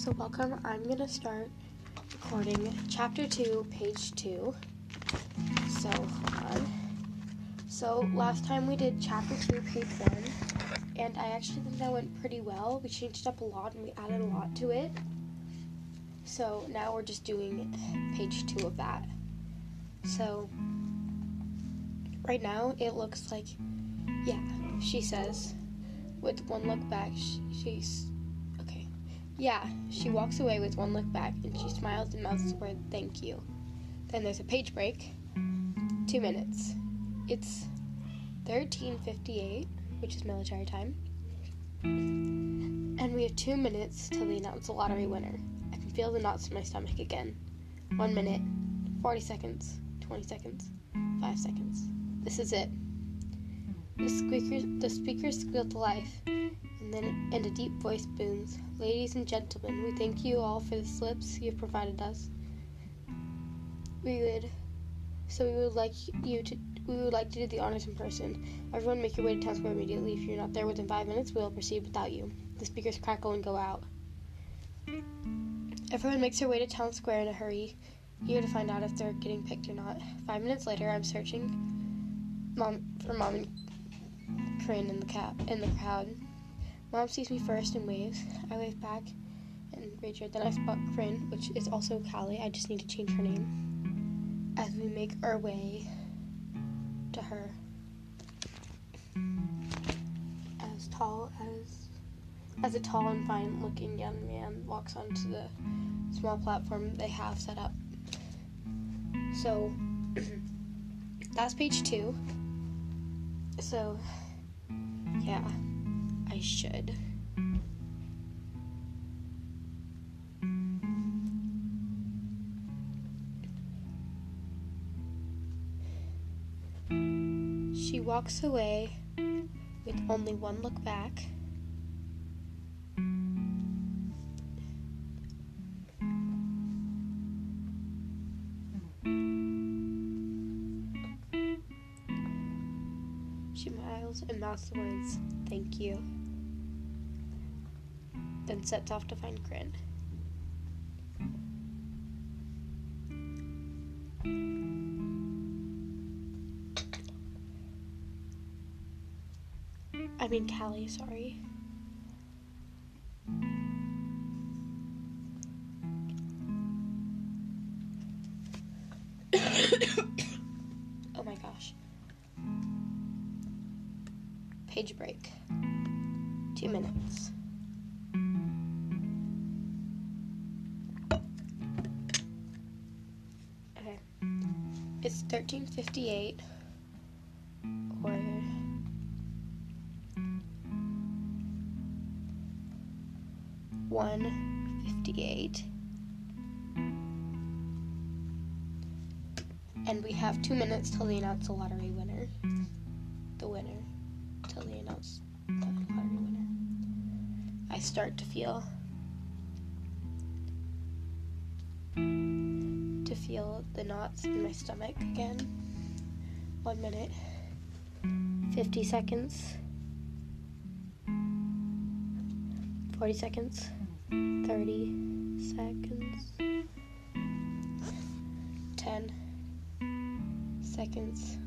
So, welcome. I'm going to start recording chapter 2, page 2. So, hold. So, last time we did chapter 2, page 1, and I actually think that went pretty well. We changed up a lot and we added a lot to it. So, now we're just doing page 2 of that. So, right now it looks like, yeah, she says, with one look back, she, she's. Yeah, she walks away with one look back and she smiles and mouths the word thank you. Then there's a page break. Two minutes. It's 13:58, which is military time. And we have two minutes till they announce the lottery winner. I can feel the knots in my stomach again. One minute, 40 seconds, 20 seconds, 5 seconds. This is it. The squeaker, the speaker squealed to life, and then and a deep voice booms, "Ladies and gentlemen, we thank you all for the slips you have provided us. We would, so we would like you to, we would like to do the honors in person. Everyone, make your way to Town Square immediately. If you're not there within five minutes, we will proceed without you." The speakers crackle and go out. Everyone makes their way to Town Square in a hurry, eager to find out if they're getting picked or not. Five minutes later, I'm searching mom for mom and Corinne in the cab in the crowd. Mom sees me first and waves. I wave back and Richard. Then I spot Corinne, which is also Callie. I just need to change her name. As we make our way to her. As tall as as a tall and fine looking young man walks onto the small platform they have set up. So that's page two. So yeah, Should. She walks away with only one look back. She smiles and mouths the words, Thank you. Then sets off to find Corinne. I mean, Callie, sorry. oh my gosh. Page break. Two minutes. 58 or one fifty eight. And we have two minutes till they announce the lottery winner. The winner. Till they announce the lottery winner. I start to feel to feel the knots in my stomach again. One minute, fifty seconds, forty seconds, thirty seconds, ten seconds,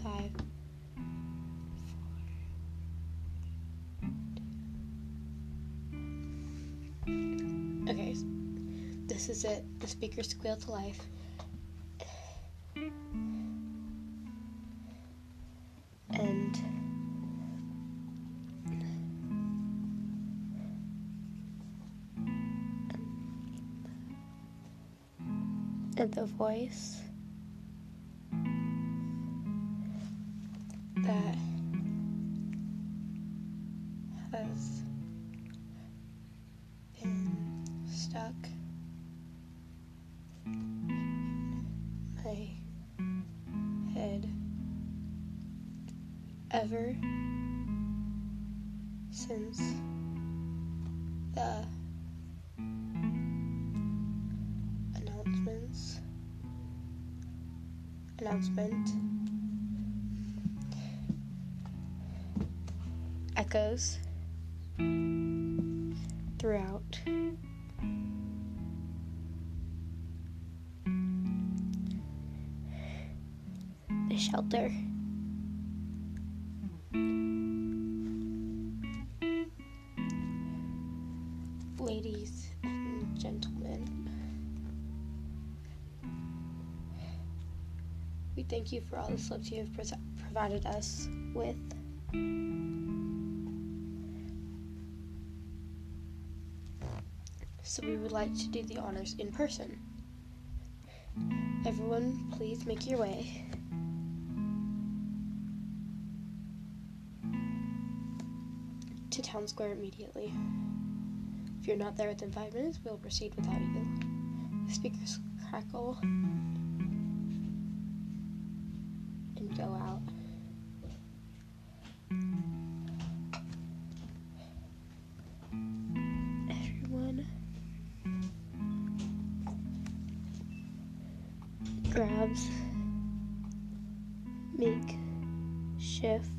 five. Okay, this is it. The speakers squeal to life. And and the voice ever since the announcements announcement echoes throughout the shelter. Ladies and gentlemen, we thank you for all the slips you have provided us with. So we would like to do the honors in person. Everyone, please make your way. Town Square immediately. If you're not there within five minutes, we'll proceed without you. The speakers crackle and go out. Everyone grabs make shift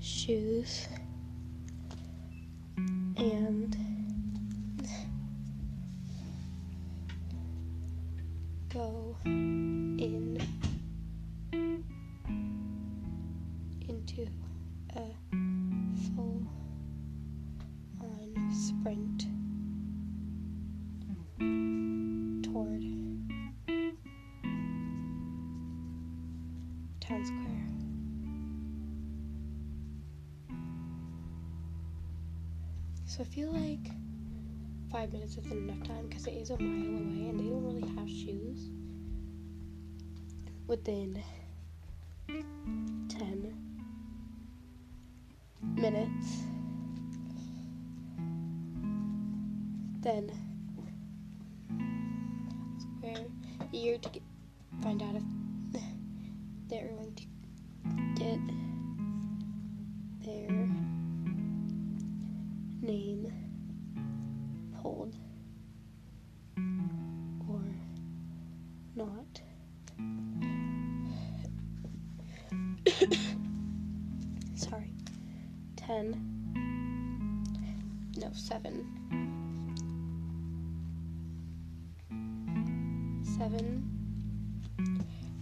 shoes and go in into a full on sprint So I feel like five minutes isn't enough time because it is a mile away and they don't really have shoes. Within 10 minutes, then square year to get, find out if they're going to 7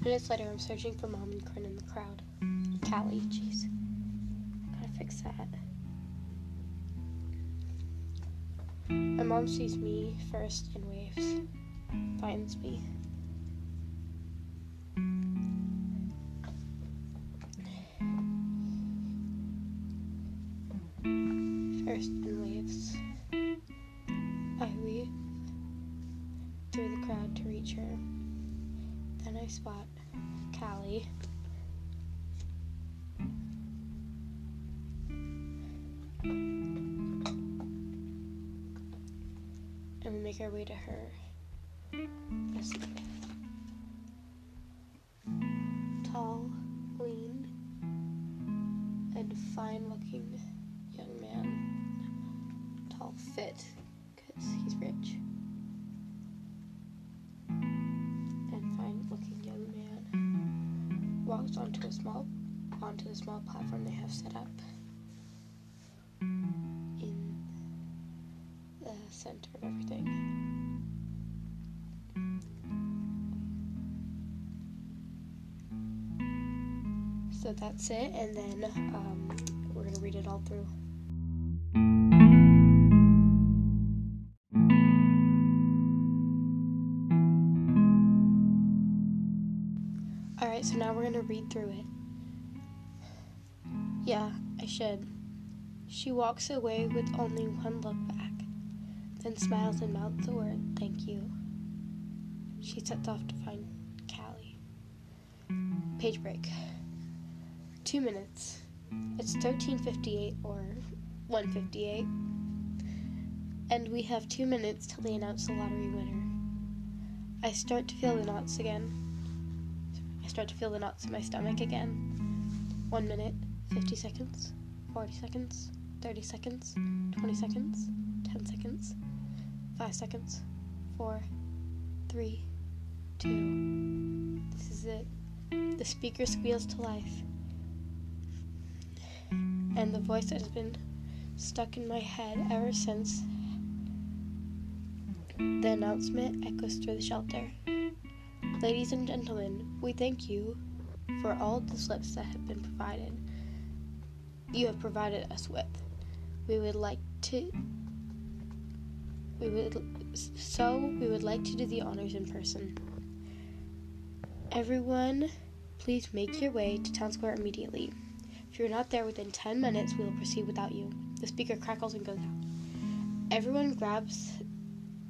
minutes later, I'm searching for Mom and Corinne in the crowd. Callie, jeez. Gotta fix that. My mom sees me first and waves, finds me. First and waves. Spot Callie. and we make our way to her. Walks onto a small onto the small platform they have set up in the center of everything. So that's it, and then um, we're gonna read it all through. So now we're gonna read through it. Yeah, I should. She walks away with only one look back, then smiles and mouths the word, thank you. She sets off to find Callie. Page break. Two minutes. It's 1358 or 158. And we have two minutes till they announce the lottery winner. I start to feel the knots again. I start to feel the knots in my stomach again. One minute, 50 seconds, 40 seconds, 30 seconds, 20 seconds, 10 seconds, 5 seconds, 4, 3, 2. This is it. The speaker squeals to life. And the voice that has been stuck in my head ever since the announcement echoes through the shelter. Ladies and gentlemen, we thank you for all the slips that have been provided. You have provided us with. We would like to we would so we would like to do the honors in person. Everyone, please make your way to Town Square immediately. If you're not there within 10 minutes, we will proceed without you. The speaker crackles and goes out. Everyone grabs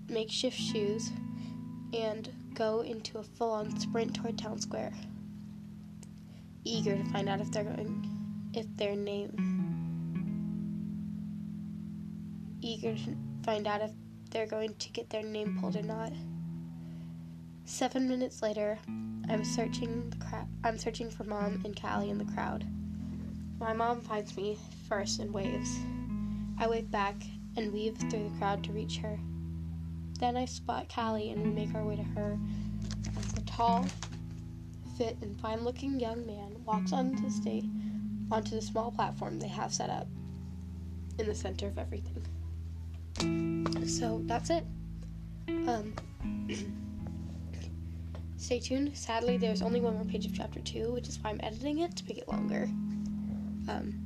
makeshift shoes and go into a full-on sprint toward Town Square, eager to find out if they're going if their name eager to find out if they're going to get their name pulled or not. Seven minutes later, I'm searching the cra- I'm searching for mom and Callie in the crowd. My mom finds me first and waves. I wave back and weave through the crowd to reach her. Then I spot Callie and we make our way to her the tall, fit, and fine-looking young man walks onto the stage, onto the small platform they have set up in the center of everything. So that's it. Um, stay tuned. Sadly, there's only one more page of chapter two, which is why I'm editing it to make it longer. Um,